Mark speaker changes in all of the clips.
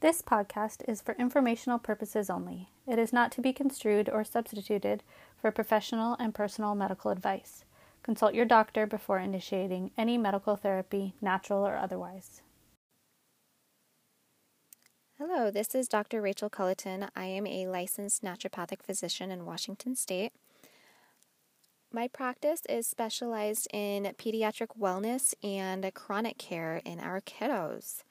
Speaker 1: This podcast is for informational purposes only. It is not to be construed or substituted for professional and personal medical advice. Consult your doctor before initiating any medical therapy, natural or otherwise.
Speaker 2: Hello, this is Dr. Rachel Culleton. I am a licensed naturopathic physician in Washington State. My practice is specialized in pediatric wellness and chronic care in our kiddos.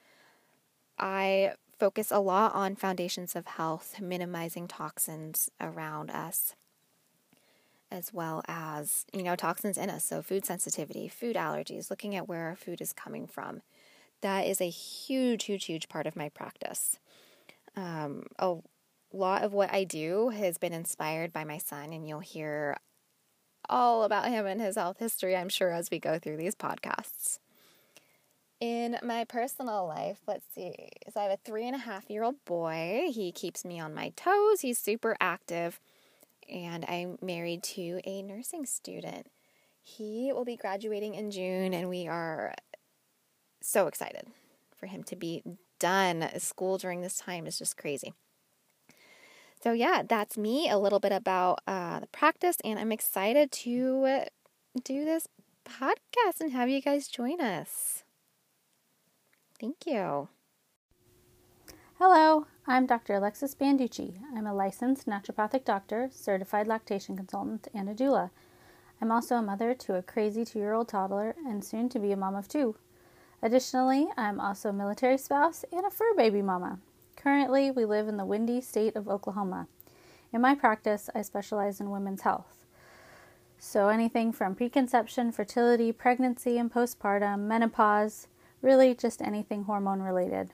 Speaker 2: I focus a lot on foundations of health, minimizing toxins around us, as well as, you know, toxins in us. So, food sensitivity, food allergies, looking at where our food is coming from. That is a huge, huge, huge part of my practice. Um, a lot of what I do has been inspired by my son, and you'll hear all about him and his health history, I'm sure, as we go through these podcasts. In my personal life, let's see. So I have a three and a half year old boy. He keeps me on my toes. He's super active. And I'm married to a nursing student. He will be graduating in June, and we are so excited for him to be done. School during this time is just crazy. So, yeah, that's me, a little bit about uh, the practice, and I'm excited to do this podcast and have you guys join us. Thank you.
Speaker 1: Hello, I'm Dr. Alexis Banducci. I'm a licensed naturopathic doctor, certified lactation consultant, and a doula. I'm also a mother to a crazy two year old toddler and soon to be a mom of two. Additionally, I'm also a military spouse and a fur baby mama. Currently, we live in the windy state of Oklahoma. In my practice, I specialize in women's health. So, anything from preconception, fertility, pregnancy and postpartum, menopause, really just anything hormone related.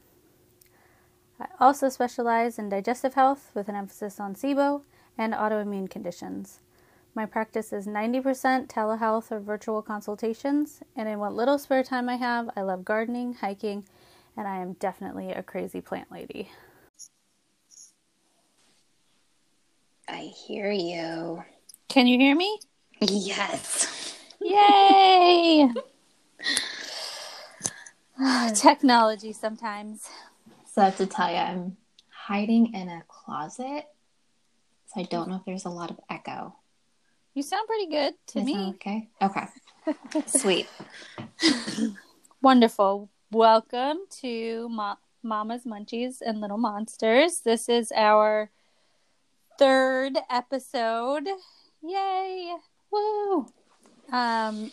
Speaker 1: I also specialize in digestive health with an emphasis on SIBO and autoimmune conditions. My practice is 90% telehealth or virtual consultations, and in what little spare time I have, I love gardening, hiking, and I am definitely a crazy plant lady.
Speaker 3: I hear you.
Speaker 1: Can you hear me?
Speaker 3: Yes.
Speaker 1: Yay! Technology sometimes.
Speaker 3: So I have to tell you, I'm hiding in a closet, so I don't know if there's a lot of echo.
Speaker 1: You sound pretty good to me.
Speaker 3: okay. Okay. Sweet.
Speaker 1: Wonderful. Welcome to Mo- Mama's Munchies and Little Monsters. This is our third episode. Yay! Woo! Um,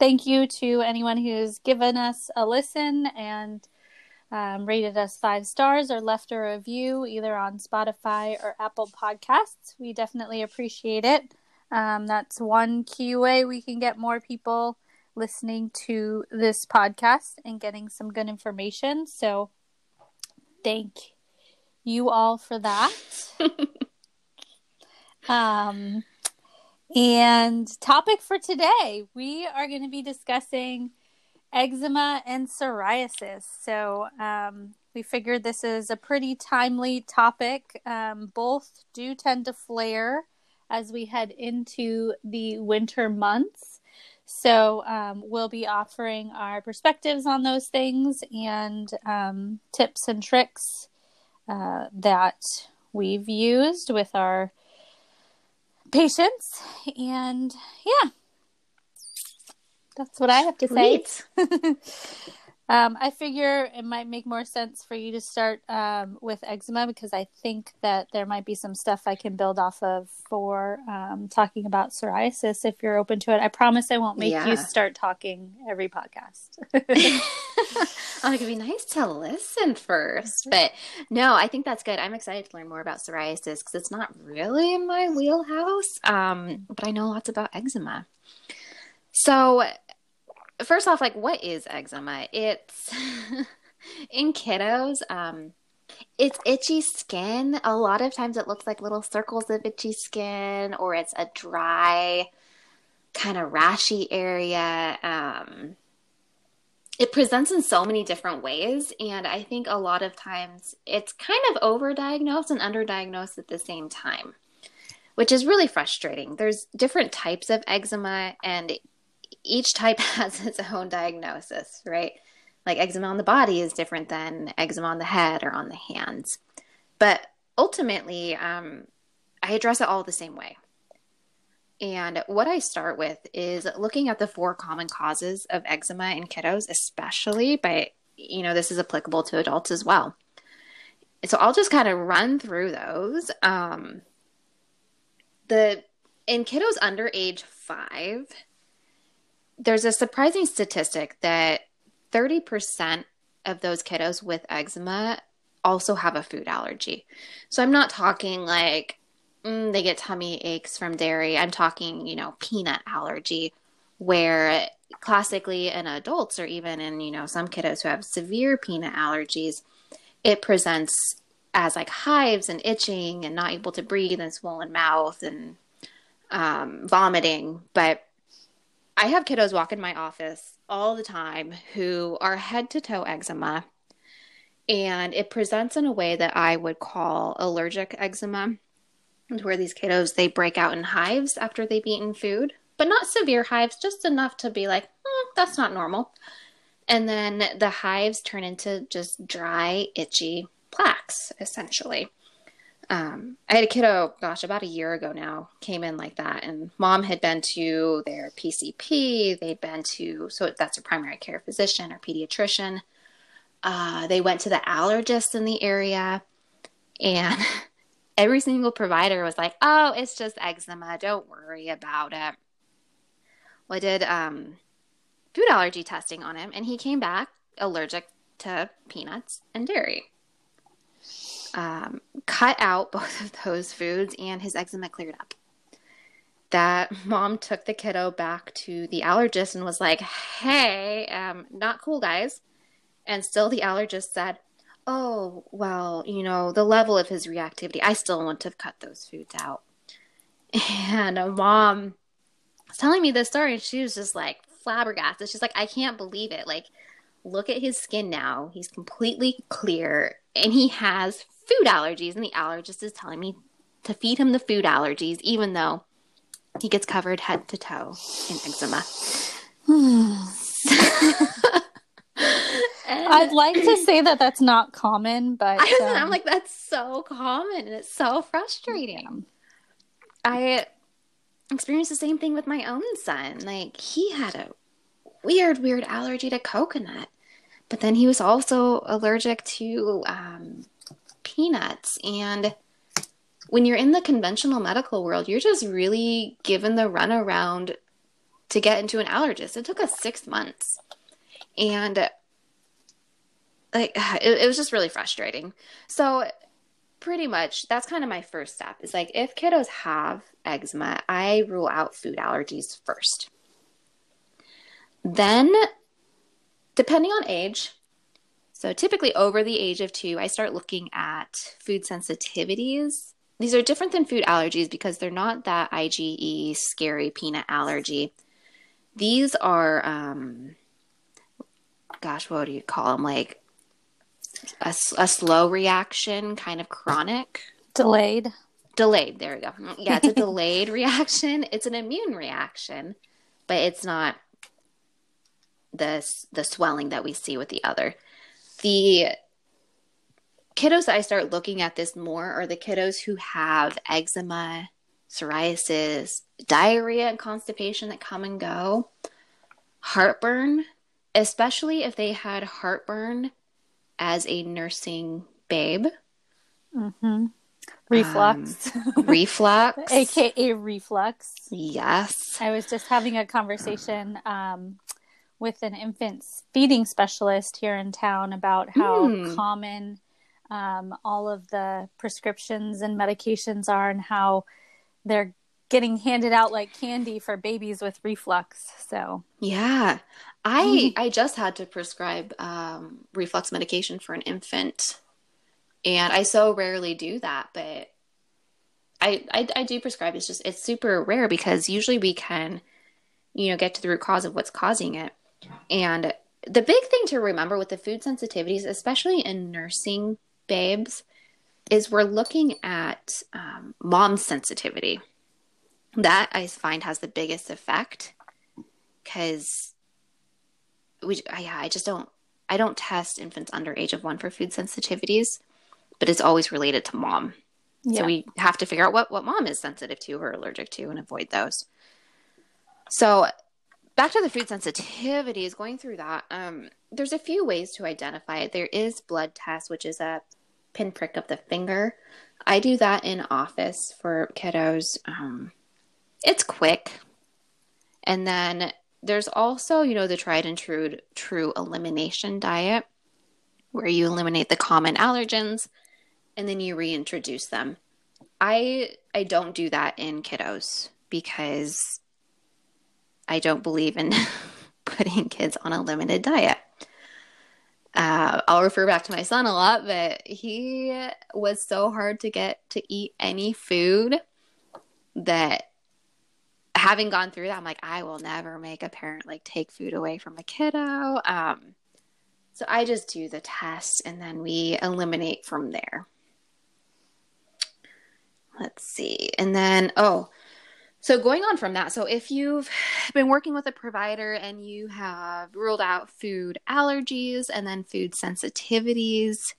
Speaker 1: thank you to anyone who's given us a listen and um, rated us five stars or left a review either on Spotify or Apple Podcasts. We definitely appreciate it. Um, that's one key way we can get more people listening to this podcast and getting some good information. So, thank you all for that. um, and topic for today, we are going to be discussing eczema and psoriasis. So, um, we figured this is a pretty timely topic. Um, both do tend to flare as we head into the winter months. So, um, we'll be offering our perspectives on those things and um, tips and tricks uh, that we've used with our patients. And yeah, that's what I have to say. Um, I figure it might make more sense for you to start um, with eczema because I think that there might be some stuff I can build off of for um, talking about psoriasis if you're open to it. I promise I won't make
Speaker 3: Yeah.
Speaker 1: you start talking every podcast.
Speaker 3: oh, it could be nice to listen first, but no, I think that's good. I'm excited to learn more about psoriasis because it's not really in my wheelhouse. Um, but I know lots about eczema. So, first off, like, what is eczema? It's in kiddos. Um, it's itchy skin. A lot of times, it looks like little circles of itchy skin, or it's a dry, kind of rashy area. Um, it presents in so many different ways and i think a lot of times it's kind of overdiagnosed and underdiagnosed at the same time which is really frustrating there's different types of eczema and each type has its own diagnosis right Like eczema on the body is different than eczema on the head or on the hands. But ultimately, um, I address it all the same way. And what I start with is looking at the four common causes of eczema in kiddos, especially, but you know, this is applicable to adults as well. So I'll just kind of run through those. Um, the in kiddos under age five, there's a surprising statistic that 30% of those kiddos with eczema also have a food allergy. So I'm not talking like mm, they get tummy aches from dairy. I'm talking, you know, peanut allergy, where classically in adults or even in, you know, some kiddos who have severe peanut allergies, it presents as like hives and itching and not able to breathe and swollen mouth and um, vomiting. But I have kiddos walk in my office all the time who are head to toe eczema. And it presents in a way that I would call allergic eczema, where these kiddos they break out in hives after they've eaten food, but not severe hives, just enough to be like, mm, that's not normal. And then the hives turn into just dry, itchy plaques, essentially. Um, I had a kiddo, gosh, about a year ago now, came in like that, and mom had been to their PCP. They'd been to, so that's a primary care physician or pediatrician. Uh, they went to the allergist in the area, and every single provider was like, "Oh, it's just eczema. Don't worry about it." Well, I did um, food allergy testing on him, and he came back allergic to peanuts and dairy um, cut out both of those foods and his eczema cleared up. That mom took the kiddo back to the allergist and was like, hey, um, not cool, guys. And still the allergist said, oh, well, you know, the level of his reactivity, I still want to cut those foods out. And a mom was telling me this story, and she was just like flabbergasted. She's like, I can't believe it. Like, look at his skin now. He's completely clear, and he has food allergies, and the allergist is telling me to feed him the food allergies, even though he gets covered head to toe in eczema.
Speaker 1: I'd like to say that that's not common, but
Speaker 3: I, am um, like, that's so common and it's so frustrating. I experienced the same thing with my own son. Like, he had a weird, weird allergy to coconut, but then he was also allergic to um, peanuts. And when you're in the conventional medical world, you're just really given the runaround to get into an allergist. It took us six months. And like it, it was just really frustrating. So pretty much that's kind of my first step is like if kiddos have eczema, I rule out food allergies first. Then depending on age, so typically over the age of two, I start looking at food sensitivities. These are different than food allergies because they're not that IgE scary peanut allergy. These are, um, gosh, what do you call them? Like a, a slow reaction, kind of chronic.
Speaker 1: Delayed.
Speaker 3: Delayed. There we go. Yeah, it's a delayed reaction. It's an immune reaction, but it's not the the swelling that we see with the other the kiddos that I start looking at this more are the kiddos who have eczema, psoriasis, diarrhea, and constipation that come and go, heartburn, especially if they had heartburn as a nursing babe.
Speaker 1: Mm-hmm. Reflux.
Speaker 3: Um, reflux.
Speaker 1: AKA reflux.
Speaker 3: Yes.
Speaker 1: I was just having a conversation um, with an infant feeding specialist here in town about how mm. common um, all of the prescriptions and medications are and how they're getting handed out like candy for babies with reflux. So,
Speaker 3: yeah. I mm-hmm. I just had to prescribe um, reflux medication for an infant, and I so rarely do that. But I, I I do prescribe. It's just it's super rare because usually we can, you know, get to the root cause of what's causing it. And the big thing to remember with the food sensitivities, especially in nursing babes, is we're looking at um, mom sensitivity. That I find has the biggest effect because we, yeah, I just don't. I don't test infants under age of one for food sensitivities, but it's always related to mom.
Speaker 1: Yeah.
Speaker 3: So we have to figure out what, what mom is sensitive to or allergic to and avoid those. So back to the food sensitivities, going through that, um, there's a few ways to identify it. There is blood test, which is a pinprick of the finger. I do that in office for kiddos. Um, it's quick. And then there's also, you know, the tried and true true elimination diet where you eliminate the common allergens and then you reintroduce them. I I don't do that in kiddos because I don't believe in putting kids on a limited diet. Uh, I'll refer back to my son a lot, but he was so hard to get to eat any food that having gone through that, I'm like, I will never make a parent like take food away from a kiddo. Um, so I just do the test and then we eliminate from there. Let's see. And then, oh, so going on from that, so if you've been working with a provider and you have ruled out food allergies and then food sensitivities,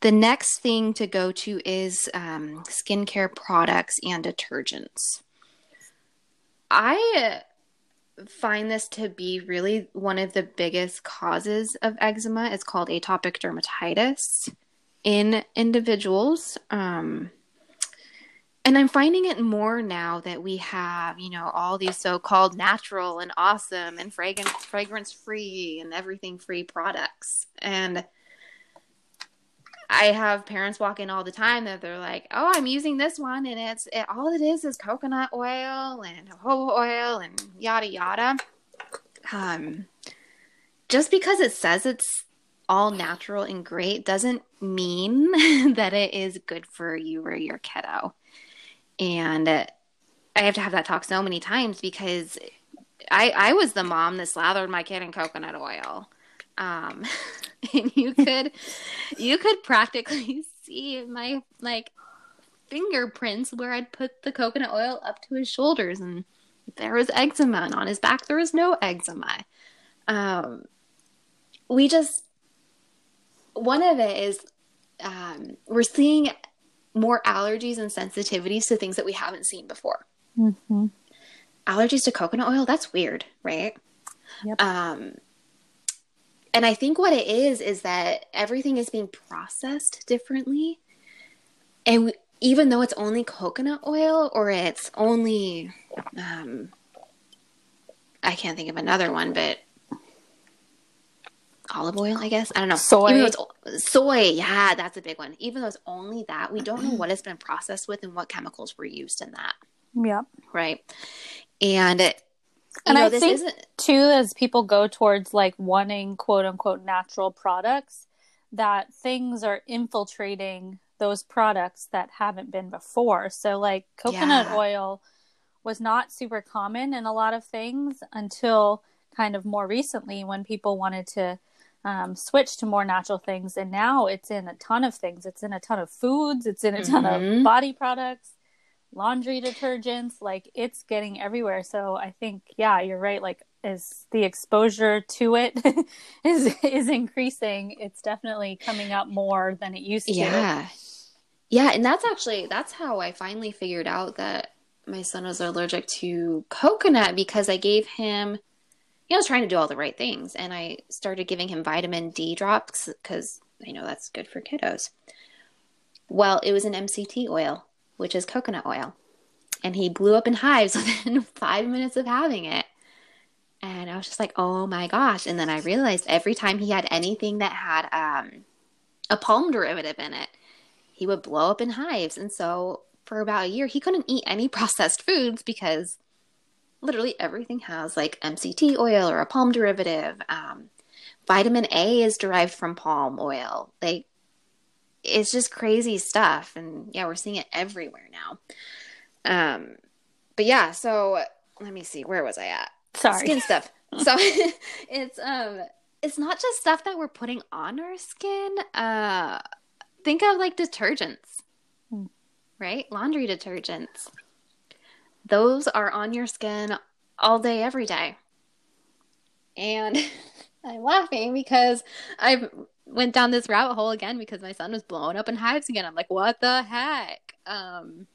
Speaker 3: the next thing to go to is um, skincare products and detergents. I find this to be really one of the biggest causes of eczema. It's called atopic dermatitis in individuals. Um, and I'm finding it more now that we have, you know, all these so-called natural and awesome and fragrance fragrance free and everything free products. And I have parents walk in all the time that they're like, "Oh, I'm using this one, and it's it, all it is is coconut oil and jojoba oil and yada yada." Um, just because it says it's all natural and great doesn't mean that it is good for you or your kiddo. And I have to have that talk so many times because I I was the mom that slathered my kid in coconut oil. Um, and you could you could practically see my like fingerprints where I'd put the coconut oil up to his shoulders and there was eczema and on his back there was no eczema. Um, we just one of it is um, we're seeing more allergies and sensitivities to things that we haven't seen before.
Speaker 1: Mm-hmm.
Speaker 3: Allergies to coconut oil, that's weird, right?
Speaker 1: Yep.
Speaker 3: Um, and I think what it is is that everything is being processed differently. And we, even though it's only coconut oil or it's only, um, I can't think of another one, but olive oil, I guess. I don't know.
Speaker 1: Soy.
Speaker 3: Soy, yeah, that's a big one. Even though it's only that, we don't know what it's been processed with and what chemicals were used in that,
Speaker 1: Yep.
Speaker 3: right? And it, you
Speaker 1: And
Speaker 3: know,
Speaker 1: I
Speaker 3: this
Speaker 1: think
Speaker 3: isn't.
Speaker 1: too, as people go towards like wanting quote unquote natural products, that things are infiltrating those products that haven't been before. So, like coconut
Speaker 3: Yeah.
Speaker 1: oil was not super common in a lot of things until kind of more recently when people wanted to um, switch to more natural things. And now it's in a ton of things. It's in a ton of foods, it's in a ton
Speaker 3: Mhm.
Speaker 1: of body products, laundry detergents. Like it's getting everywhere. So I think, yeah, you're right. Like, is the exposure to it is is increasing, it's definitely coming up more than it used to.
Speaker 3: Yeah. Yeah, and that's actually that's how I finally figured out that my son was allergic to coconut because I gave him he was trying to do all the right things and I started giving him vitamin D drops cuz I know that's good for kiddos. Well, it was an MCT oil, which is coconut oil. And he blew up in hives within 5 minutes of having it. And I was just like, "Oh my gosh." And then I realized every time he had anything that had um a palm derivative in it, he would blow up in hives. And so for about a year, he couldn't eat any processed foods because literally everything has like MCT oil or a palm derivative. Um, vitamin A is derived from palm oil. Like, it's just crazy stuff. And yeah, we're seeing it everywhere now. Um, but yeah, so let me see, where was I at?
Speaker 1: Sorry.
Speaker 3: Skin stuff. So it's um it's not just stuff that we're putting on our skin. Uh think of like detergents.
Speaker 1: Hmm.
Speaker 3: Right? Laundry detergents. Those are on your skin all day every day. And I'm laughing because I went down this rabbit hole again because my son was blowing up in hives again. I'm like, what the heck? Um,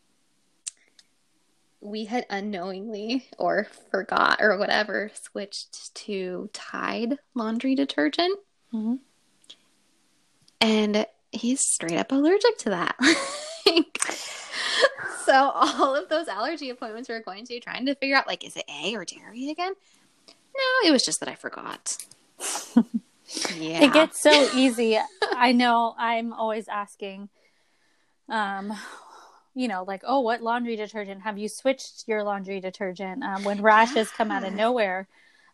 Speaker 3: we had unknowingly or forgot or whatever switched to Tide laundry detergent.
Speaker 1: Mm-hmm.
Speaker 3: And he's straight up allergic to that. so all of those allergy appointments we are going to trying to figure out like is it A or dairy again? No, it was just that I forgot.
Speaker 1: yeah. It gets so easy. I know I'm always asking um you know, like, oh, what laundry detergent have you switched your laundry detergent um, when rashes come out of nowhere?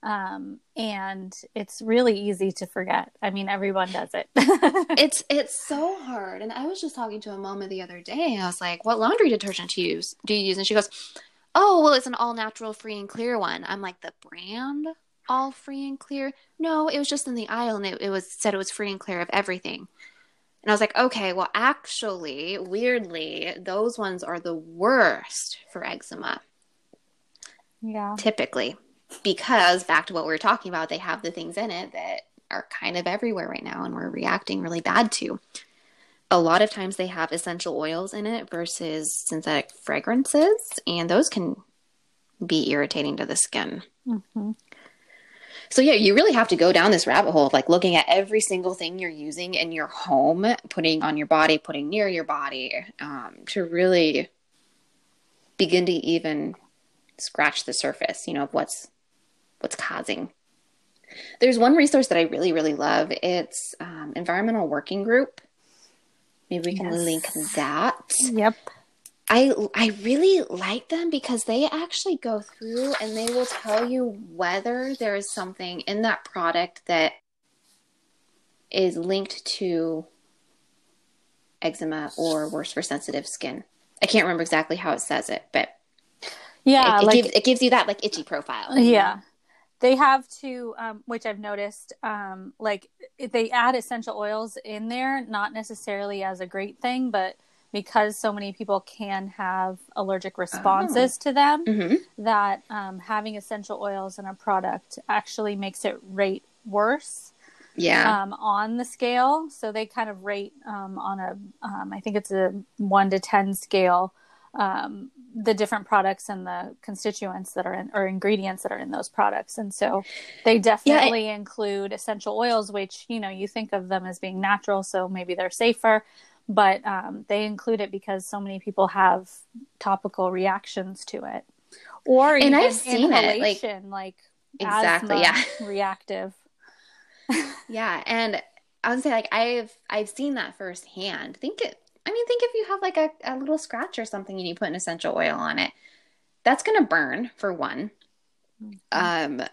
Speaker 1: Um, and it's really easy to forget. I mean, everyone does it.
Speaker 3: it's it's so hard. And I was just talking to a mama the other day. I was like, "What laundry detergent do you use? Do you use?" And she goes, "Oh, well, it's an all natural, free and clear one." I'm like, "The brand all free and clear?" No, it was just in the aisle, and it, it was said it was free and clear of everything. And I was like, okay, well, actually, weirdly, those ones are the worst for eczema.
Speaker 1: Yeah.
Speaker 3: Typically, because back to what we were talking about, they have the things in it that are kind of everywhere right now and we're reacting really bad to. A lot of times they have essential oils in it versus synthetic fragrances, and those can be irritating to the skin. Mm-hmm. So yeah, you really have to go down this rabbit hole of like looking at every single thing you're using in your home, putting on your body, putting near your body, um, to really begin to even scratch the surface, you know, of what's what's causing. There's one resource that I really, really love. It's um, Environmental Working Group. Maybe we can yes. link that.
Speaker 1: Yep.
Speaker 3: I I really like them because they actually go through and they will tell you whether there is something in that product that is linked to eczema or worse for sensitive skin. I can't remember exactly how it says it, but
Speaker 1: yeah,
Speaker 3: it, it,
Speaker 1: like,
Speaker 3: gives, it gives you that like itchy profile.
Speaker 1: Yeah. They have to, um, which I've noticed, um, like they add essential oils in there, not necessarily as a great thing, but because so many people can have allergic responses oh. to them, mm-hmm. that um, having essential oils in a product actually makes it rate worse.
Speaker 3: Yeah.
Speaker 1: Um, on the scale, so they kind of rate um, on a, um, I think it's a one to ten scale, um, the different products and the constituents that are in or ingredients that are in those products, and so they definitely yeah, I- include essential oils, which you know you think of them as being natural, so maybe they're safer but um, they include it because so many people have topical reactions to it. Or
Speaker 3: and I've seen
Speaker 1: it
Speaker 3: like,
Speaker 1: like
Speaker 3: exactly yeah.
Speaker 1: reactive.
Speaker 3: Yeah and I would say like I've I've seen that firsthand. Think it I mean think if you have like a, a little scratch or something and you put an essential oil on it that's gonna burn for one mm-hmm. um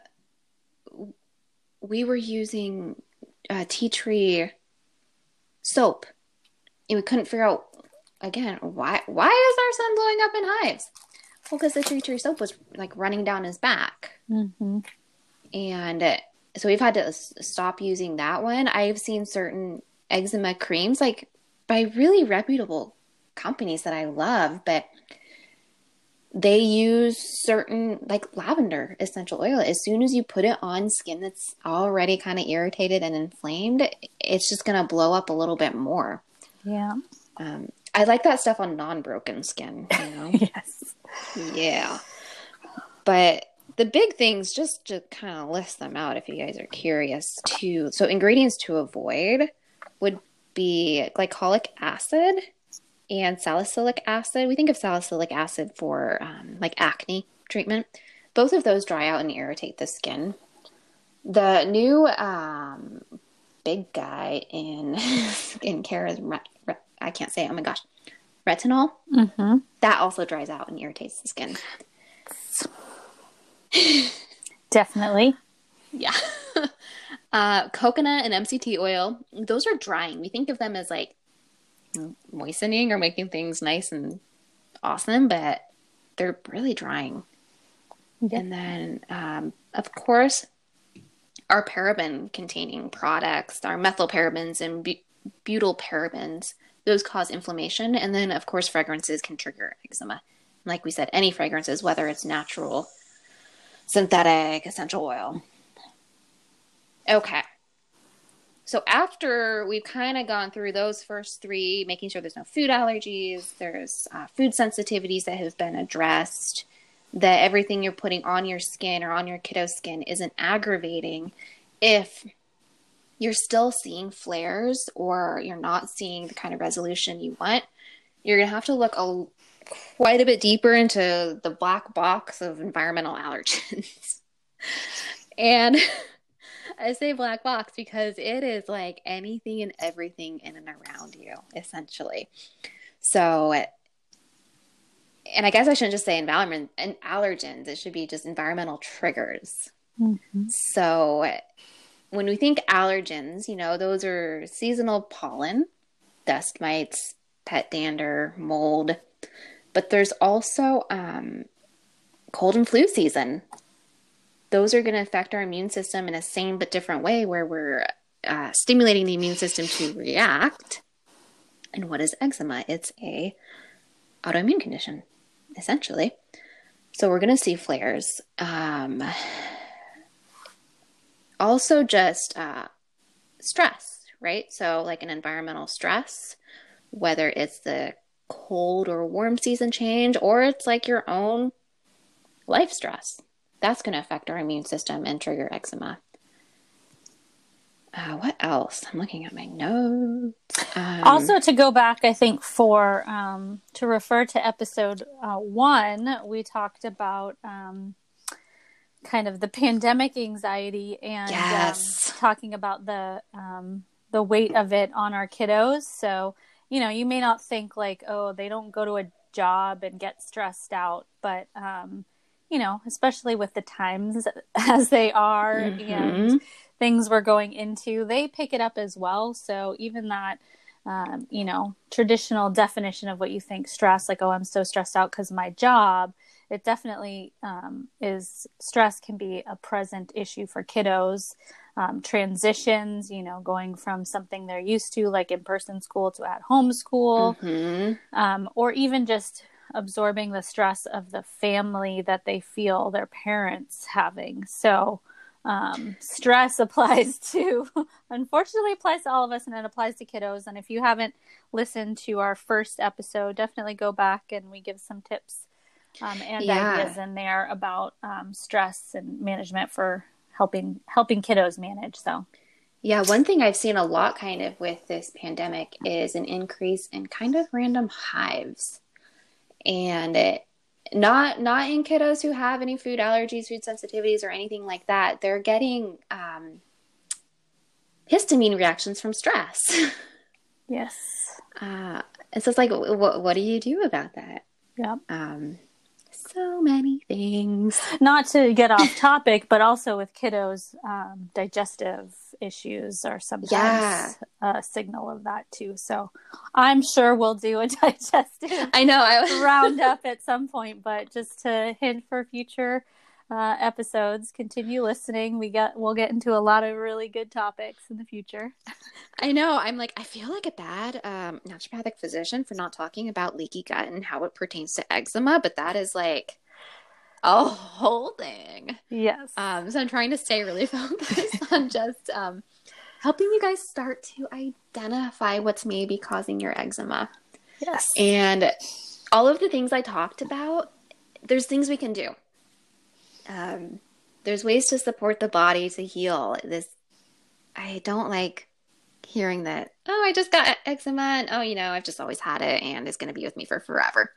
Speaker 3: we were using uh, tea tree soap and we couldn't figure out again why why is our son blowing up in hives well because the tree tree soap was like running down his back
Speaker 1: mm-hmm.
Speaker 3: and so we've had to stop using that one i've seen certain eczema creams like by really reputable companies that i love but they use certain like lavender essential oil as soon as you put it on skin that's already kind of irritated and inflamed it's just going to blow up a little bit more
Speaker 1: yeah.
Speaker 3: Um, I like that stuff on non-broken skin. You know.
Speaker 1: yes.
Speaker 3: Yeah. But the big things, just to kind of list them out, if you guys are curious too. So ingredients to avoid would be glycolic acid and salicylic acid. We think of salicylic acid for um, like acne treatment. Both of those dry out and irritate the skin. The new um, big guy in skincare is re- re- I can't say it. Oh my gosh, retinol.
Speaker 1: Mm-hmm.
Speaker 3: That also dries out and irritates the skin.
Speaker 1: Definitely.
Speaker 3: Yeah. Uh, coconut and MCT oil, those are drying. We think of them as like moistening or making things nice and awesome, but they're really drying. And then, um, of course, our paraben containing products, our methylparabens and bu- butyl parabens, those cause inflammation. And then, of course, fragrances can trigger eczema. Like we said, any fragrances, whether it's natural, synthetic, essential oil. Okay. So after we've kind of gone through those first three, making sure there's no food allergies, there's uh, food sensitivities that have been addressed, that everything you're putting on your skin or on your kiddo skin isn't aggravating. If you're still seeing flares or you're not seeing the kind of resolution you want, you're going to have to look a, quite a bit deeper into the black box of environmental allergens. and I say black box because it is like anything and everything in and around you, essentially. So, and I guess I shouldn't just say environment and allergens, it should be just environmental triggers. Mm-hmm. So, when we think allergens, you know, those are seasonal pollen, dust mites, pet dander, mold, but there's also um, cold and flu season those are going to affect our immune system in a same but different way where we're uh, stimulating the immune system to react. And what is eczema? It's a autoimmune condition, essentially. So we're going to see flares. Um, also, just uh, stress, right? So, like an environmental stress, whether it's the cold or warm season change, or it's like your own life stress that's going to affect our immune system and trigger eczema. Uh, what else? I'm looking at my notes.
Speaker 1: Um, also, to go back, I think for um, to refer to episode uh, one, we talked about um, kind of the pandemic anxiety and um, yes. talking about the um, the weight of it on our kiddos. So, you know, you may not think like, oh, they don't go to a job and get stressed out, but um, you know, especially with the times as they are mm-hmm. and things we're going into, they pick it up as well. So even that, um, you know, traditional definition of what you think stress, like, oh, I'm so stressed out because my job, it definitely um, is stress can be a present issue for kiddos. Um, transitions, you know, going from something they're used to, like in person school, to at home school, mm-hmm. um, or even just absorbing the stress of the family that they feel their parents having. So, um, stress applies to, unfortunately, applies to all of us and it applies to kiddos. And if you haven't listened to our first episode, definitely go back and we give some tips um, and yeah. ideas in there about um, stress and management for helping helping kiddos manage. So.
Speaker 3: Yeah, one thing I've seen a lot kind of with this pandemic is an increase in kind of random hives and it, not not in kiddos who have any food allergies, food sensitivities, or anything like that. They're getting um, histamine reactions from stress.
Speaker 1: Yes.
Speaker 3: Uh, so it's like, what what do you do about that?
Speaker 1: Yeah.
Speaker 3: Um, so many things.
Speaker 1: Not to get off topic, but also with kiddos, um, digestive issues are sometimes yeah. a signal of that too. So I'm sure we'll do a digestive
Speaker 3: I know I
Speaker 1: roundup at some point, but just to hint for future uh, episodes, continue listening. We get we'll get into a lot of really good topics in the future.
Speaker 3: I know. I'm like I feel like a bad um, naturopathic physician for not talking about leaky gut and how it pertains to eczema, but that is like a whole thing.
Speaker 1: Yes.
Speaker 3: Um, so I'm trying to stay really focused on just um, helping you guys start to identify what's maybe causing your eczema.
Speaker 1: Yes.
Speaker 3: And all of the things I talked about, there's things we can do. Um, there's ways to support the body to heal. This, I don't like hearing that, oh, I just got eczema and oh, you know, I've just always had it and it's going to be with me for forever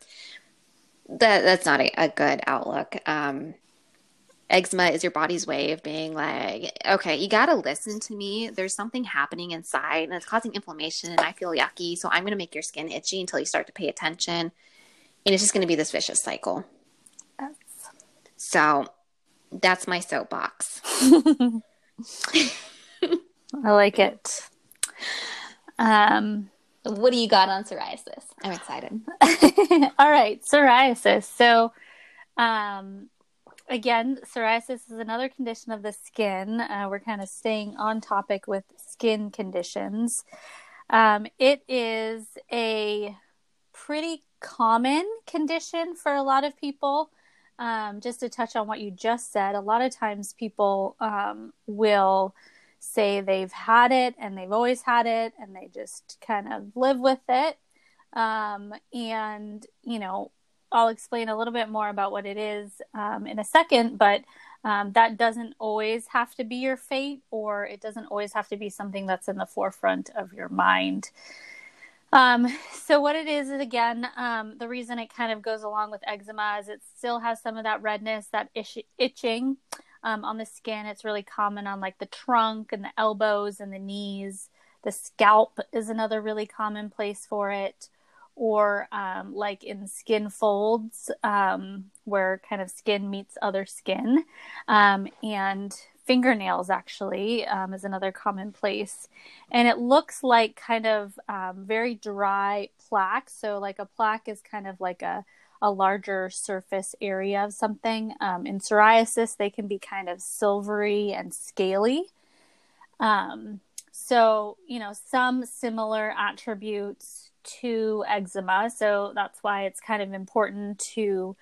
Speaker 3: that that's not a, a good outlook. Um, eczema is your body's way of being like, okay, you got to listen to me. There's something happening inside and it's causing inflammation and I feel yucky. So I'm going to make your skin itchy until you start to pay attention. And it's just going to be this vicious cycle. So that's my soapbox.
Speaker 1: I like it. Um,
Speaker 3: what do you got on psoriasis? I'm excited.
Speaker 1: All right, psoriasis. So, um, again, psoriasis is another condition of the skin. Uh, we're kind of staying on topic with skin conditions. Um, it is a pretty common condition for a lot of people. Um, just to touch on what you just said, a lot of times people um, will say they've had it and they've always had it and they just kind of live with it. Um, and, you know, I'll explain a little bit more about what it is um, in a second, but um, that doesn't always have to be your fate or it doesn't always have to be something that's in the forefront of your mind. Um, so what it is is again, um, the reason it kind of goes along with eczema is it still has some of that redness, that ish- itching um, on the skin. It's really common on like the trunk and the elbows and the knees. The scalp is another really common place for it, or um, like in skin folds um, where kind of skin meets other skin, um, and fingernails actually um, is another common place and it looks like kind of um, very dry plaque. So like a plaque is kind of like a, a larger surface area of something. Um, in psoriasis they can be kind of silvery and scaly. Um, so you know some similar attributes to eczema. So that's why it's kind of important to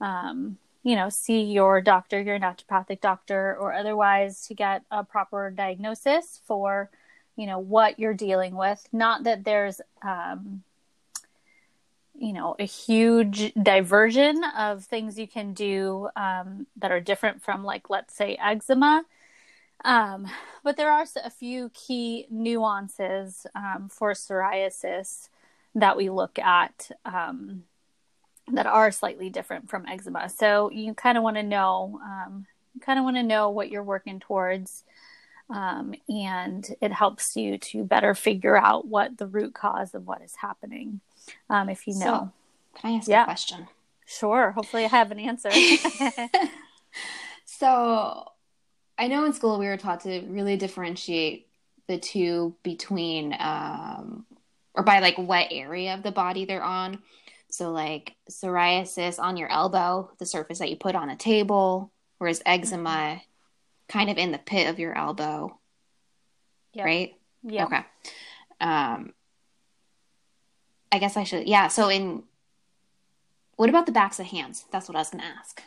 Speaker 1: um, you know, see your doctor, your naturopathic doctor, or otherwise to get a proper diagnosis for, you know, what you're dealing with. Not that there's, um, you know, a huge diversion of things you can do um, that are different from, like, let's say, eczema. Um, but there are a few key nuances um, for psoriasis that we look at. Um, that are slightly different from eczema. So you kind of want to know, um, you kind of want to know what you're working towards, um, and it helps you to better figure out what the root cause of what is happening. Um, if you know.
Speaker 3: So, can I ask yeah. a question?
Speaker 1: Sure. Hopefully, I have an answer.
Speaker 3: so, I know in school we were taught to really differentiate the two between, um, or by like what area of the body they're on. So, like psoriasis on your elbow, the surface that you put on a table, whereas eczema mm-hmm. kind of in the pit of your elbow. Yep. Right?
Speaker 1: Yeah.
Speaker 3: Okay. Um, I guess I should, yeah. So, in what about the backs of hands? That's what I was going to ask.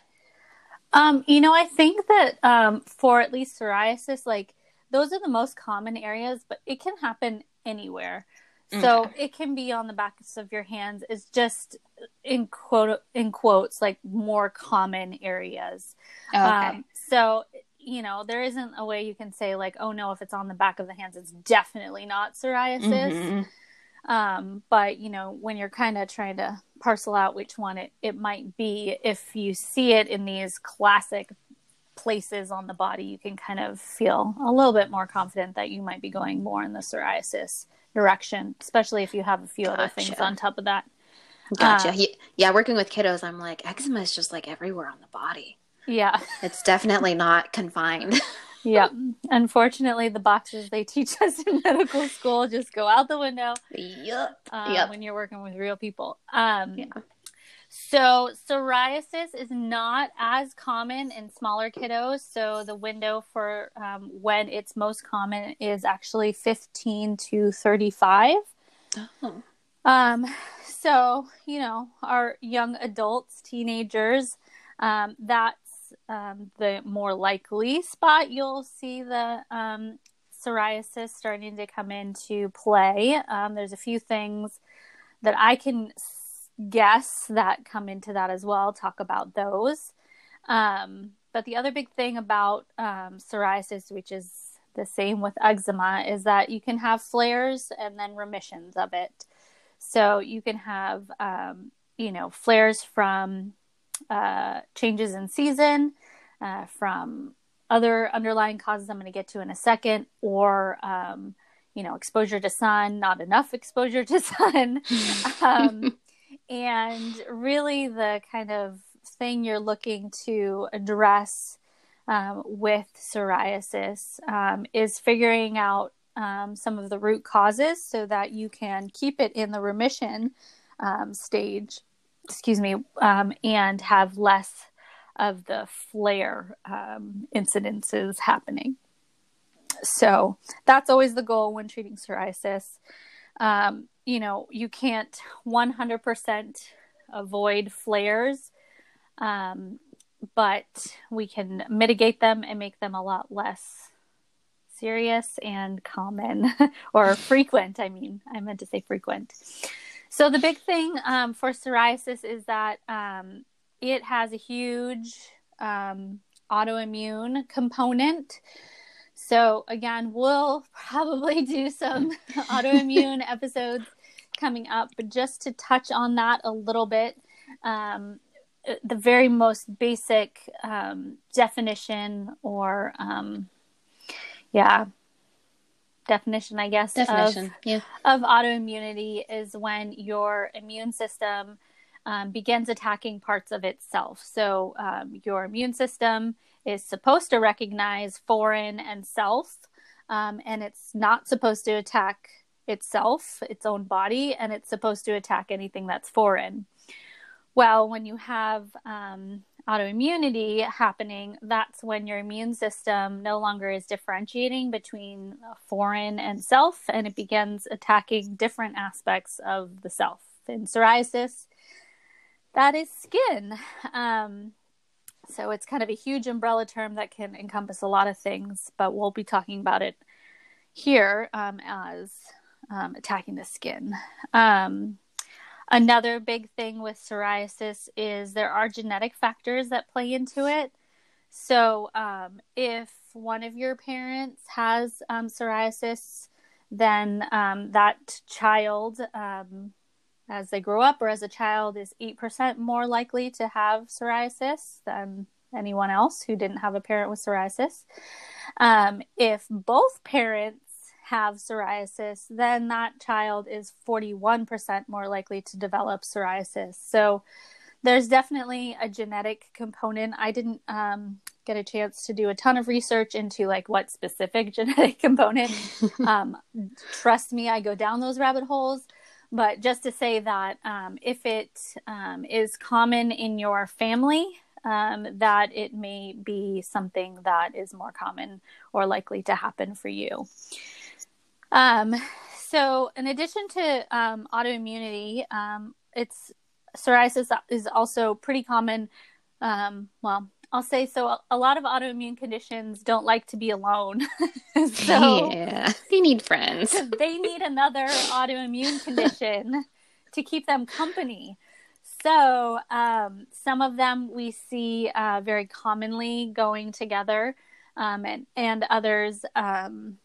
Speaker 1: Um, you know, I think that um, for at least psoriasis, like those are the most common areas, but it can happen anywhere. So okay. it can be on the backs of your hands. It's just in quote in quotes like more common areas. Okay. Um, so you know there isn't a way you can say like oh no if it's on the back of the hands it's definitely not psoriasis. Mm-hmm. Um, but you know when you're kind of trying to parcel out which one it, it might be if you see it in these classic places on the body you can kind of feel a little bit more confident that you might be going more in the psoriasis direction, especially if you have a few gotcha. other things on top of that.
Speaker 3: Gotcha. Uh, yeah, working with kiddos, I'm like, eczema is just like everywhere on the body.
Speaker 1: Yeah.
Speaker 3: It's definitely not confined.
Speaker 1: yeah. Unfortunately, the boxes they teach us in medical school just go out the window.
Speaker 3: Yep.
Speaker 1: Um,
Speaker 3: yep.
Speaker 1: When you're working with real people. Um, yeah. So, psoriasis is not as common in smaller kiddos. So, the window for um, when it's most common is actually 15 to 35. Oh. Um, so, you know, our young adults, teenagers, um, that's um, the more likely spot you'll see the um, psoriasis starting to come into play. Um, there's a few things that I can guests that come into that as well talk about those. Um, but the other big thing about um, psoriasis, which is the same with eczema, is that you can have flares and then remissions of it. So you can have, um, you know, flares from uh, changes in season, uh, from other underlying causes I'm going to get to in a second, or um, you know, exposure to sun, not enough exposure to sun, um, and really, the kind of thing you're looking to address um, with psoriasis um, is figuring out um, some of the root causes so that you can keep it in the remission um, stage, excuse me, um, and have less of the flare um, incidences happening. So that's always the goal when treating psoriasis. Um, you know, you can't 100% avoid flares, um, but we can mitigate them and make them a lot less serious and common or frequent. I mean, I meant to say frequent. So, the big thing um, for psoriasis is that um, it has a huge um, autoimmune component. So, again, we'll probably do some autoimmune episodes coming up, but just to touch on that a little bit, um, the very most basic um, definition or, um, yeah, definition, I guess,
Speaker 3: definition,
Speaker 1: of,
Speaker 3: yeah.
Speaker 1: of autoimmunity is when your immune system um, begins attacking parts of itself. So, um, your immune system is supposed to recognize foreign and self, um, and it's not supposed to attack itself, its own body, and it's supposed to attack anything that's foreign. Well, when you have um, autoimmunity happening, that's when your immune system no longer is differentiating between foreign and self, and it begins attacking different aspects of the self. In psoriasis, that is skin. Um, so it's kind of a huge umbrella term that can encompass a lot of things, but we'll be talking about it here um, as um, attacking the skin. Um, another big thing with psoriasis is there are genetic factors that play into it. So um, if one of your parents has um, psoriasis, then um, that child as they grow up or as a child is 8% more likely to have psoriasis than anyone else who didn't have a parent with psoriasis. Um, if both parents have psoriasis, then that child is 41% more likely to develop psoriasis. So there's definitely a genetic component. I didn't um, get a chance to do a ton of research into like what specific genetic component. um, trust me, I go down those rabbit holes. But just to say that um, if it um, is common in your family, um, that it may be something that is more common or likely to happen for you. Um, so, in addition to um, autoimmunity, um, it's psoriasis is also pretty common. well, I'll say so. A lot of autoimmune conditions don't like to be alone.
Speaker 3: so yeah, they need friends.
Speaker 1: they need another autoimmune condition to keep them company. So um, some of them we see uh, very commonly going together, um, and and others um,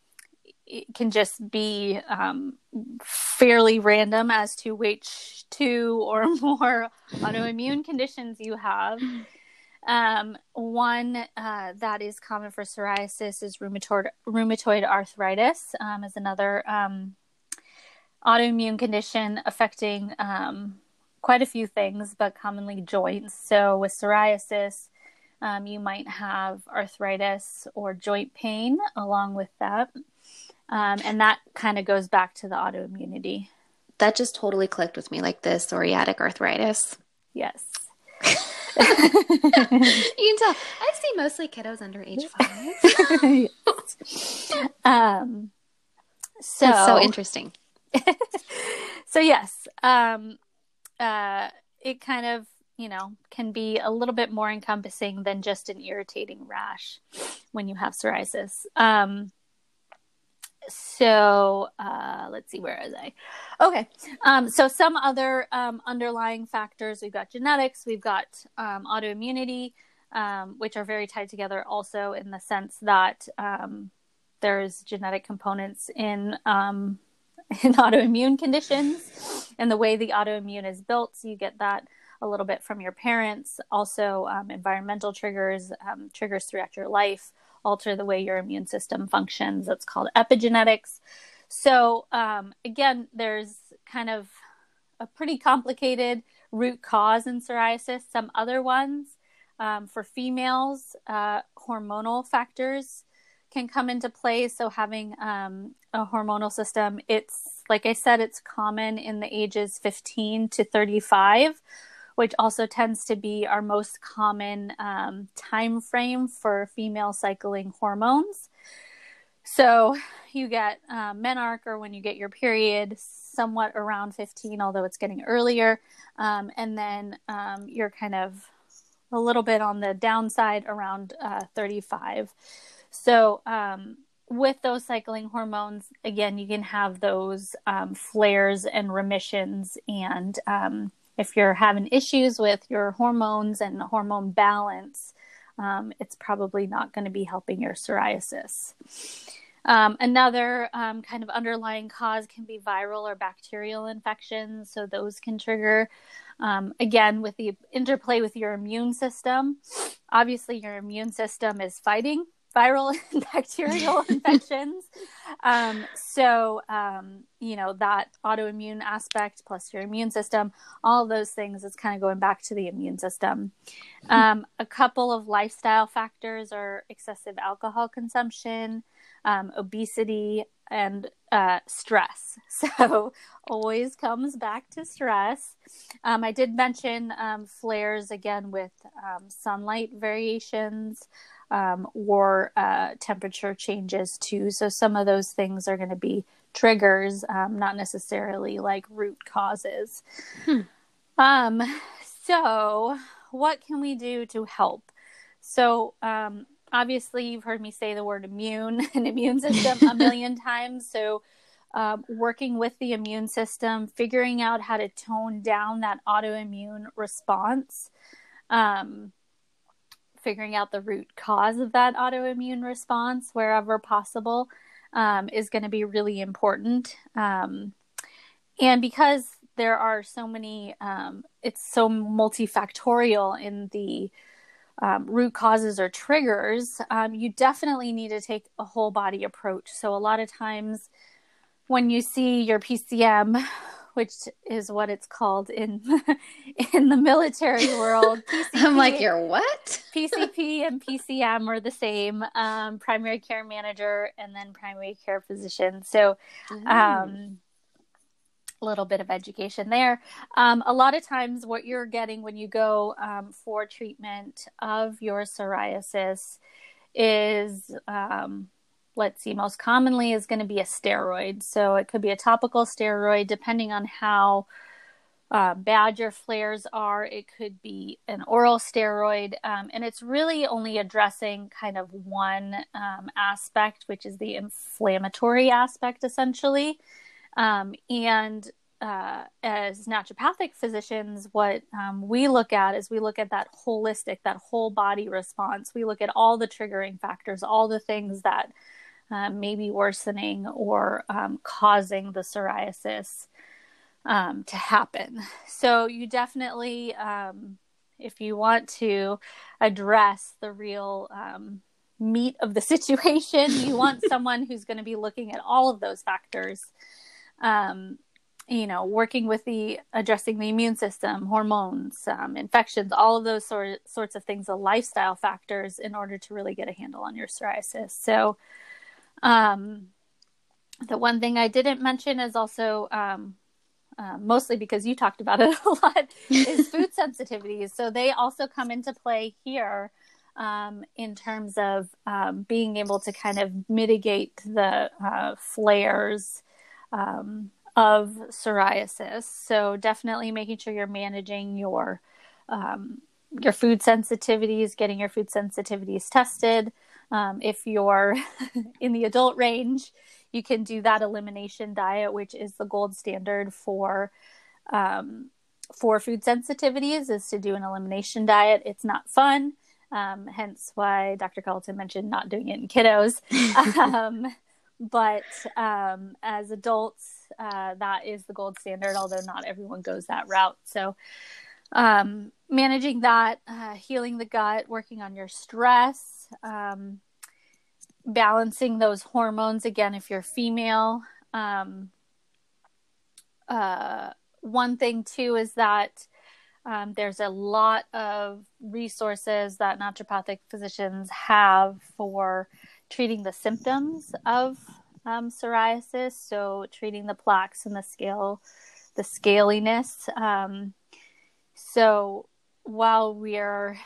Speaker 1: can just be um, fairly random as to which two or more autoimmune conditions you have. Um, one uh, that is common for psoriasis is rheumatoid rheumatoid arthritis. Um, is another um, autoimmune condition affecting um, quite a few things, but commonly joints. So with psoriasis, um, you might have arthritis or joint pain along with that, um, and that kind of goes back to the autoimmunity.
Speaker 3: That just totally clicked with me, like the psoriatic arthritis.
Speaker 1: Yes.
Speaker 3: you can tell. I see mostly kiddos under age five.
Speaker 1: um, so
Speaker 3: That's so interesting.
Speaker 1: so yes, um, uh, it kind of you know can be a little bit more encompassing than just an irritating rash when you have psoriasis. Um, so uh, let's see where is i? Okay um, so some other um, underlying factors we've got genetics we've got um, autoimmunity um, which are very tied together also in the sense that um, there's genetic components in um, in autoimmune conditions and the way the autoimmune is built. So you get that a little bit from your parents. Also environmental triggers triggers throughout your life alter the way your immune system functions. It's called epigenetics. So, um, again, there's kind of a pretty complicated root cause in psoriasis. Some other ones um, for females, uh, hormonal factors can come into play. So, having um, a hormonal system, it's like I said, it's common in the ages 15 to 35 which also tends to be our most common um, time frame for female cycling hormones. So you get uh, menarche or when you get your period somewhat around 15, although it's getting earlier. Um, and then um, you're kind of a little bit on the downside around uh, 35. So um, with those cycling hormones, again, you can have those um, flares and remissions. And um, if you're having issues with your hormones and hormone balance, um, it's probably not going to be helping your psoriasis. Um, another um, kind of underlying cause can be viral or bacterial infections. So those can trigger, um, again, with the interplay with your immune system. Obviously, your immune system is fighting viral and bacterial infections. Um, so, um, you know, that autoimmune aspect plus your immune system, all those things is kind of going back to the immune system. Um, a couple of lifestyle factors are excessive alcohol consumption, um, obesity, and uh, stress. So, always comes back to stress. Um, I did mention um, flares again with sunlight variations um, or uh, temperature changes too. So some of those things are going to be triggers, um, not necessarily like root causes. Hmm. Um, so what can we do to help? So um, obviously you've heard me say the word immune and immune system a million times. So um, working with the immune system, figuring out how to tone down that autoimmune response. Um, figuring out the root cause of that autoimmune response wherever possible um, is going to be really important. Um, and because there are so many, um, it's so multifactorial in the um, root causes or triggers, um, you definitely need to take a whole body approach. So, a lot of times when you see your PCM which is what it's called in in the military world.
Speaker 3: PCP, I'm like, you're what?
Speaker 1: PCP and PCM are the same, um, primary care manager and then primary care physician. So, mm. um, a little bit of education there. Um, a lot of times, what you're getting when you go um, for treatment of your psoriasis is um, let's see, most commonly is going to be a steroid. So it could be a topical steroid, depending on how uh, bad your flares are. It could be an oral steroid. Um, and it's really only addressing kind of one um, aspect, which is the inflammatory aspect, essentially. Um, and uh, as naturopathic physicians, what um, we look at is we look at that holistic, that whole body response. We look at all the triggering factors, all the things that um, maybe worsening or um, causing the psoriasis um, to happen. So, you definitely, um, if you want to address the real um, meat of the situation, you want someone who's going to be looking at all of those factors. Um, you know, working with the addressing the immune system, hormones, infections, all of those sort sorts of things, the lifestyle factors, in order to really get a handle on your psoriasis. So, um, the one thing I didn't mention is also um, uh, mostly because you talked about it a lot is food sensitivities. So they also come into play here um, in terms of um, being able to kind of mitigate the uh, flares um, of psoriasis. So definitely making sure you're managing your um, your food sensitivities, getting your food sensitivities tested. Um, if you're in the adult range, you can do that elimination diet, which is the gold standard for um, for food sensitivities. Is to do an elimination diet. It's not fun, um, hence why Dr. Culleton mentioned not doing it in kiddos. Um, but um, as adults, uh, that is the gold standard. Although not everyone goes that route, so um, managing that, uh, healing the gut, working on your stress, um, balancing those hormones again if you're female. Um, uh, one thing too is that um, there's a lot of resources that naturopathic physicians have for treating the symptoms of um, psoriasis. So treating the plaques and the scale, the scaliness. Um, so while we're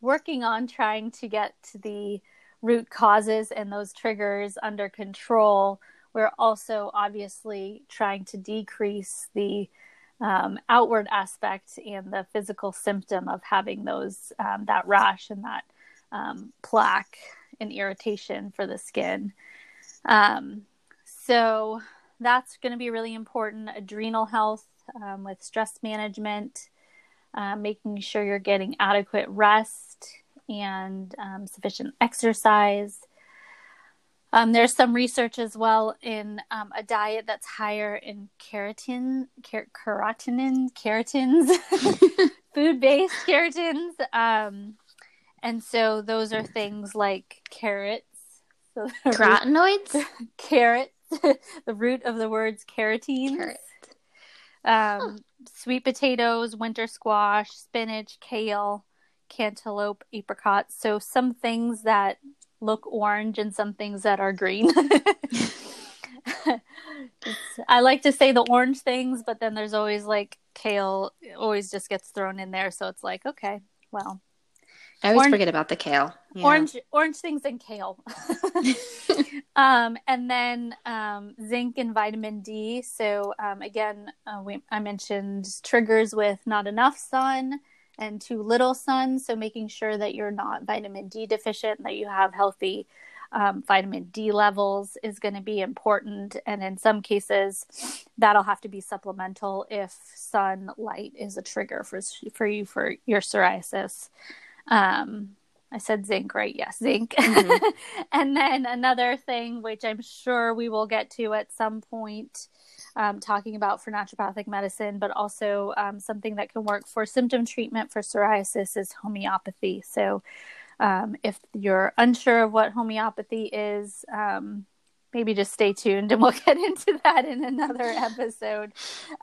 Speaker 1: working on trying to get to the root causes and those triggers under control, we're also obviously trying to decrease the um, outward aspect and the physical symptom of having those um, that rash and that um, plaque and irritation for the skin. Um, so that's going to be really important. Adrenal health um, with stress management, uh, making sure you're getting adequate rest and um, sufficient exercise. Um, there's some research as well in um, a diet that's higher in keratin, ker- carotinin, keratins, food-based keratins, um, and so those are things like carrots,
Speaker 3: so carotenoids,
Speaker 1: carrots, the root of the words carotenes. Carrot. Um. Sweet potatoes, winter squash, spinach, kale, cantaloupe, apricots. So some things that look orange and some things that are green. I like to say the orange things, but then there's always like kale always just gets thrown in there. So it's like, okay, well.
Speaker 3: I always orange, forget about the kale.
Speaker 1: Yeah. Orange orange things and kale. um, and then um, zinc and vitamin D. So um, again, uh, we, I mentioned triggers with not enough sun and too little sun. So making sure that you're not vitamin D deficient, that you have healthy um, vitamin D levels is going to be important. And in some cases, that'll have to be supplemental if sunlight is a trigger for for you for your psoriasis. Um, I said zinc, right? Yes, zinc. Mm-hmm. and then another thing, which I'm sure we will get to at some point, um, talking about for naturopathic medicine, but also um, something that can work for symptom treatment for psoriasis is homeopathy. So, um, if you're unsure of what homeopathy is, um, maybe just stay tuned and we'll get into that in another episode.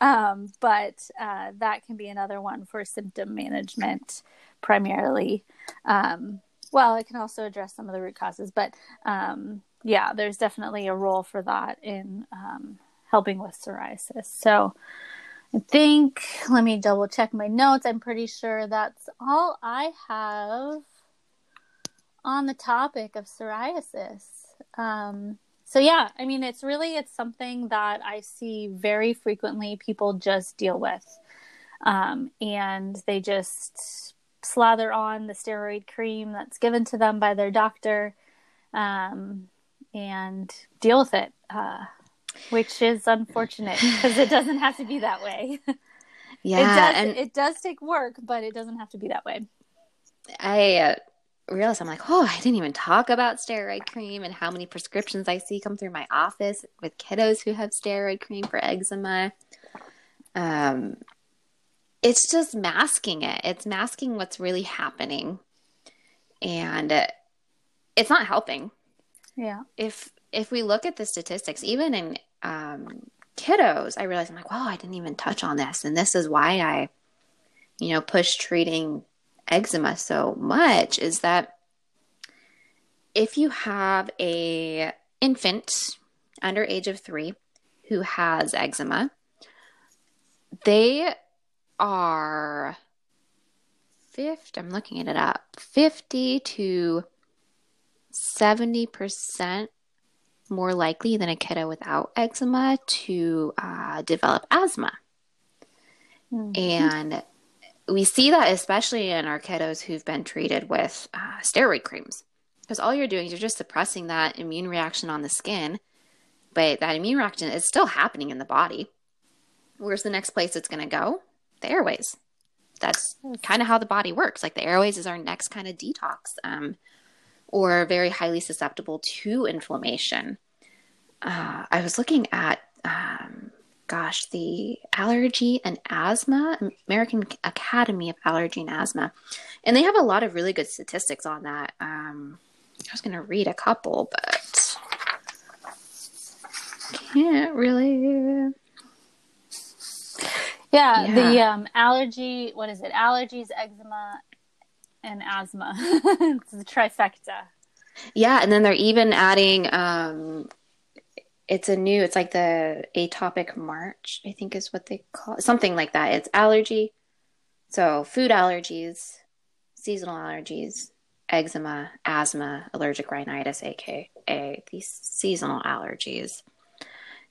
Speaker 1: Um, but uh, that can be another one for symptom management primarily. Um, well, it can also address some of the root causes, but yeah, there's definitely a role for that in um, helping with psoriasis. So I think, let me double check my notes. I'm pretty sure that's all I have on the topic of psoriasis. Um, so yeah, I mean, it's really, it's something that I see very frequently people just deal with. Um, and they just slather on the steroid cream that's given to them by their doctor um, and deal with it. Uh, which is unfortunate because it doesn't have to be that way.
Speaker 3: Yeah,
Speaker 1: it does,
Speaker 3: and
Speaker 1: it does take work, but it doesn't have to be that way.
Speaker 3: I uh, realized I'm like, oh, I didn't even talk about steroid cream and how many prescriptions I see come through my office with kiddos who have steroid cream for eczema. Um, it's just masking it. It's masking what's really happening, and it's not helping.
Speaker 1: Yeah.
Speaker 3: If if we look at the statistics, even in um, kiddos, I realized I'm like, wow, I didn't even touch on this, and this is why I, you know, push treating eczema so much is that if you have a infant under age of three who has eczema, they are 50, I'm looking at it up, 50 to 70% more likely than a kiddo without eczema to uh, develop asthma. Mm-hmm. And we see that especially in our kiddos who've been treated with uh, steroid creams. Because all you're doing is you're just suppressing that immune reaction on the skin, but that immune reaction is still happening in the body. Where's the next place it's going to go? The airways. That's kind of how the body works. Like the airways is our next kind of detox. Um, or very highly susceptible to inflammation. Uh, I was looking at, um, gosh, the allergy and asthma, American Academy of Allergy and Asthma, and they have a lot of really good statistics on that. Um, I was going to read a couple, but can't really.
Speaker 1: Yeah, yeah. the um, allergy, what is it? Allergies, eczema, and asthma. it's the trifecta.
Speaker 3: Yeah, and then they're even adding um it's a new it's like the atopic march, I think is what they call it. Something like that. It's allergy. So food allergies, seasonal allergies, eczema, asthma, allergic rhinitis, aka these seasonal allergies.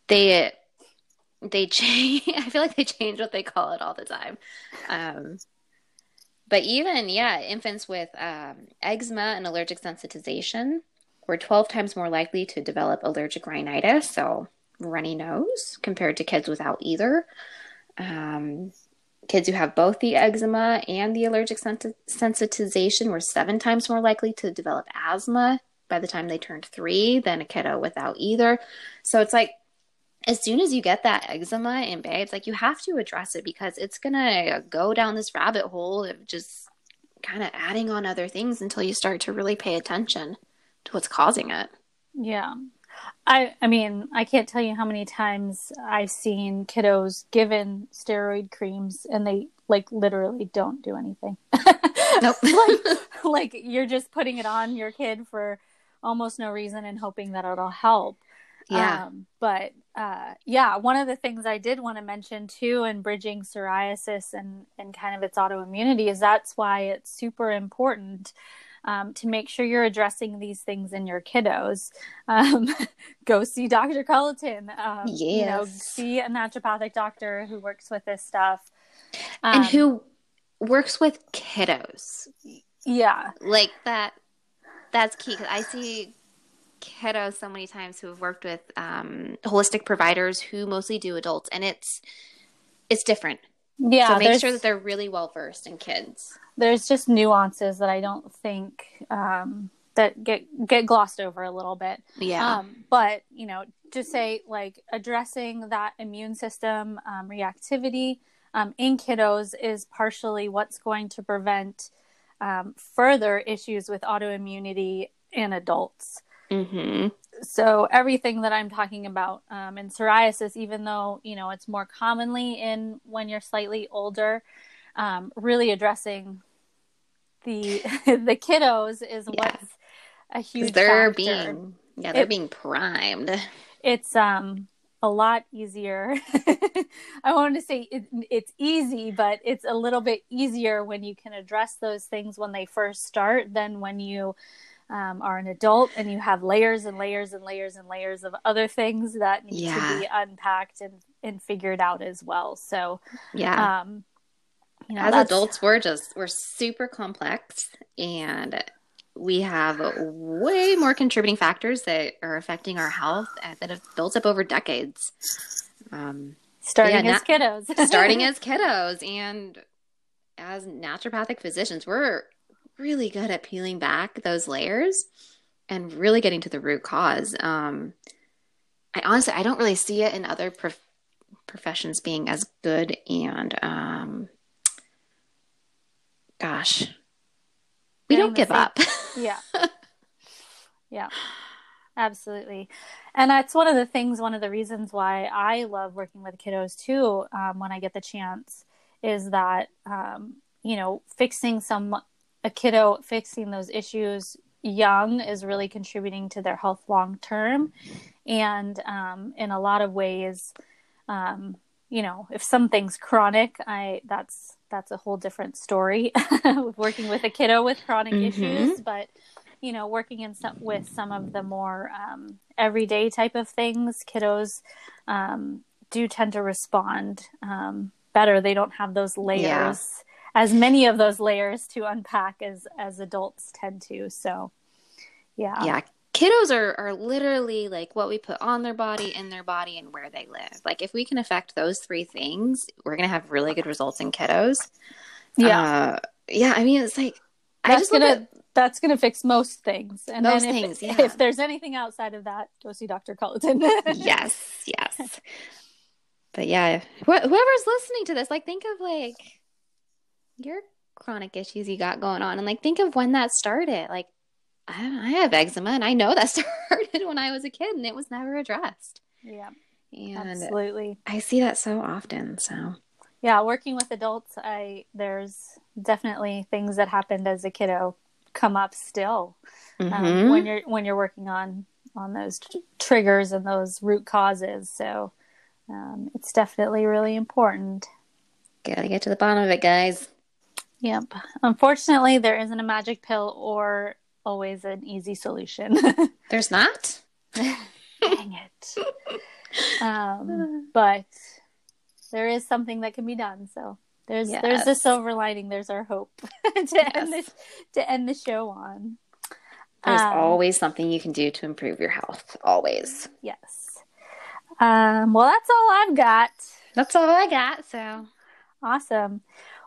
Speaker 3: They they change I feel like they change what they call it all the time. Um but even, yeah, infants with um, eczema and allergic sensitization, were 12 times more likely to develop allergic rhinitis, so runny nose, compared to kids without either. Um, kids who have both the eczema and the allergic sensitization were seven times more likely to develop asthma by the time they turned three than a kiddo without either. So it's like, as soon as you get that eczema in babes, like you have to address it because it's gonna go down this rabbit hole of just kind of adding on other things until you start to really pay attention to what's causing it.
Speaker 1: Yeah. I I mean, I can't tell you how many times I've seen kiddos given steroid creams and they like literally don't do anything. Nope. like, like you're just putting it on your kid for almost no reason and hoping that it'll help.
Speaker 3: Yeah.
Speaker 1: Um, but uh, yeah, one of the things I did want to mention too in bridging psoriasis and, and kind of its autoimmunity is that's why it's super important um, to make sure you're addressing these things in your kiddos. Um, go see Dr. Culleton. Um, yes. You know, see a naturopathic doctor who works with this stuff.
Speaker 3: and who um, works with kiddos.
Speaker 1: Yeah.
Speaker 3: Like that. That's key. Cause I see kiddos so many times who have worked with um, holistic providers who mostly do adults, and it's it's different.
Speaker 1: Yeah,
Speaker 3: so make sure that they're really well versed in kids.
Speaker 1: There's just nuances that I don't think um, that get get glossed over a little bit.
Speaker 3: Yeah,
Speaker 1: um, but you know, to say like addressing that immune system um, reactivity um, in kiddos is partially what's going to prevent um, further issues with autoimmunity in adults.
Speaker 3: Mm-hmm.
Speaker 1: So everything that I'm talking about um, in psoriasis, even though you know it's more commonly in when you're slightly older, um, really addressing the the kiddos is yeah. what's a huge.
Speaker 3: They're
Speaker 1: factor.
Speaker 3: being yeah they're it, being primed.
Speaker 1: It's um a lot easier. I wanted to say it, it's easy, but it's a little bit easier when you can address those things when they first start than when you um, are an adult and you have layers and layers and layers and layers of other things that need yeah. to be unpacked and, and figured out as well. So,
Speaker 3: yeah.
Speaker 1: Um,
Speaker 3: you know, as adults, we're just, we're super complex and we have way more contributing factors that are affecting our health that have built up over decades. Um,
Speaker 1: starting yeah, as na- kiddos.
Speaker 3: starting as kiddos. And as naturopathic physicians, we're really good at peeling back those layers and really getting to the root cause. Um, I honestly, I don't really see it in other prof- professions being as good and, um, gosh, we don't give up.
Speaker 1: yeah. Yeah. Absolutely. And that's one of the things, one of the reasons why I love working with kiddos too, um, when I get the chance, is that, um, you know, fixing some a kiddo fixing those issues young is really contributing to their health long term. And um, in a lot of ways, um, you know, if something's chronic, I that's that's a whole different story. working with a kiddo with chronic mm-hmm. issues, but you know, working in some with some of the more um, everyday type of things, kiddos um, do tend to respond um, better. They don't have those layers. Yeah as many of those layers to unpack as as adults tend to. So, yeah.
Speaker 3: Yeah. Kiddos are, are literally like what we put on their body, in their body, and where they live. Like, if we can affect those three things, we're going to have really good results in kiddos.
Speaker 1: Yeah.
Speaker 3: Uh, yeah. I mean, it's like,
Speaker 1: that's I just gonna, that's gonna fix most things. And
Speaker 3: most
Speaker 1: then
Speaker 3: if, things, yeah.
Speaker 1: if there's anything outside of that, go see Dr. Culleton.
Speaker 3: yes, yes. But yeah, wh- whoever's listening to this, like, think of like your chronic issues you got going on and like think of when that started. Like I, I have eczema and i know that started when i was a kid and it was never addressed.
Speaker 1: Yeah.
Speaker 3: And
Speaker 1: absolutely.
Speaker 3: I see that so often so.
Speaker 1: Yeah working with adults i there's definitely things that happened as a kiddo come up still um, mm-hmm. um, when you're when you're working on on those t- triggers and those root causes. So um, it's definitely really important.
Speaker 3: Gotta get to the bottom of it guys
Speaker 1: Yep. Unfortunately, there isn't a magic pill or always an easy solution.
Speaker 3: There's not?
Speaker 1: Dang it. Um, but there is something that can be done. So there's yes. there's a silver lining. There's our hope to yes. end this to end the show on.
Speaker 3: There's um, always something you can do to improve your health. Always.
Speaker 1: Yes. Um, well, that's all I've got.
Speaker 3: That's all I got. So
Speaker 1: awesome.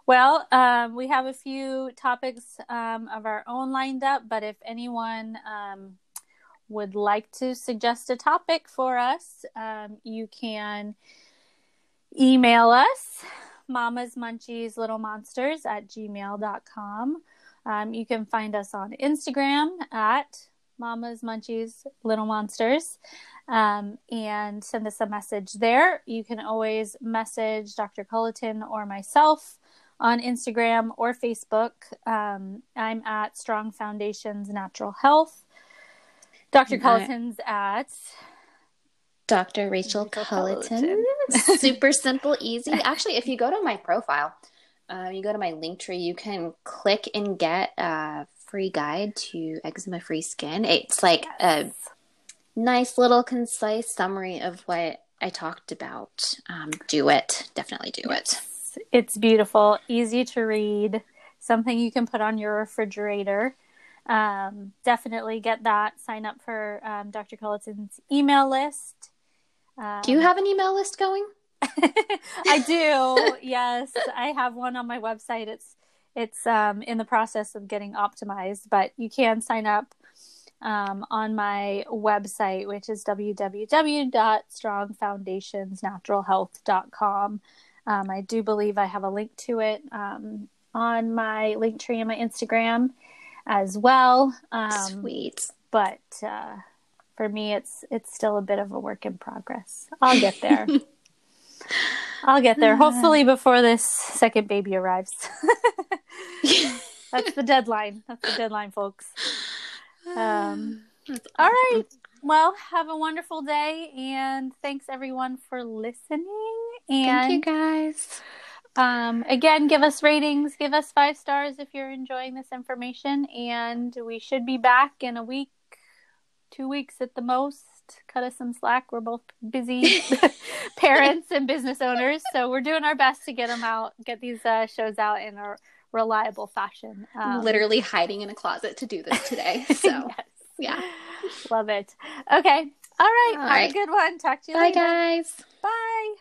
Speaker 1: Well, um, we have a few topics um, of our own lined up, but if anyone um, would like to suggest a topic for us, um, you can email us mamas munchies little monsters at gmail.com um, you can find us on instagram at mamas munchies little monsters um, and send us a message there. You can always message dr culleton or myself on instagram or facebook um, i'm at strong foundations natural health dr culleton's at
Speaker 3: Dr. Rachel, Culleton. Super simple, easy. Actually, if you go to my profile, uh, you go to my link tree, you can click and get a free guide to eczema free skin. It's like a nice little concise summary of what I talked about. Um, do it. Definitely do it.
Speaker 1: It's beautiful, easy to read, something you can put on your refrigerator. Um, definitely get that. Sign up for um, Dr. Culleton's email list.
Speaker 3: Um, do you have an email list going?
Speaker 1: I do. yes, I have one on my website. It's it's um, in the process of getting optimized, but you can sign up um, on my website, which is www.strongfoundationsnaturalhealth.com. Um, I do believe I have a link to it um, on my link tree and my Instagram as well.
Speaker 3: Um, Sweet.
Speaker 1: But uh, for me it's it's still a bit of a work in progress. I'll get there. I'll get there. Hopefully before this second baby arrives. That's the deadline. That's the deadline, folks. Um, all right. Well, have a wonderful day and thanks everyone for listening. And
Speaker 3: Thank you guys.
Speaker 1: Um, again, give us ratings, give us five stars if you're enjoying this information, and we should be back in a week two weeks at the most. Cut us some slack. We're both busy parents and business owners, so we're doing our best to get them out, get these uh, shows out in a reliable fashion.
Speaker 3: Um, literally hiding in a closet to do this today. So, yes. Yeah,
Speaker 1: love it. Okay, all right, All right. have a good one. Talk to you
Speaker 3: Bye,
Speaker 1: later.
Speaker 3: guys.
Speaker 1: Bye.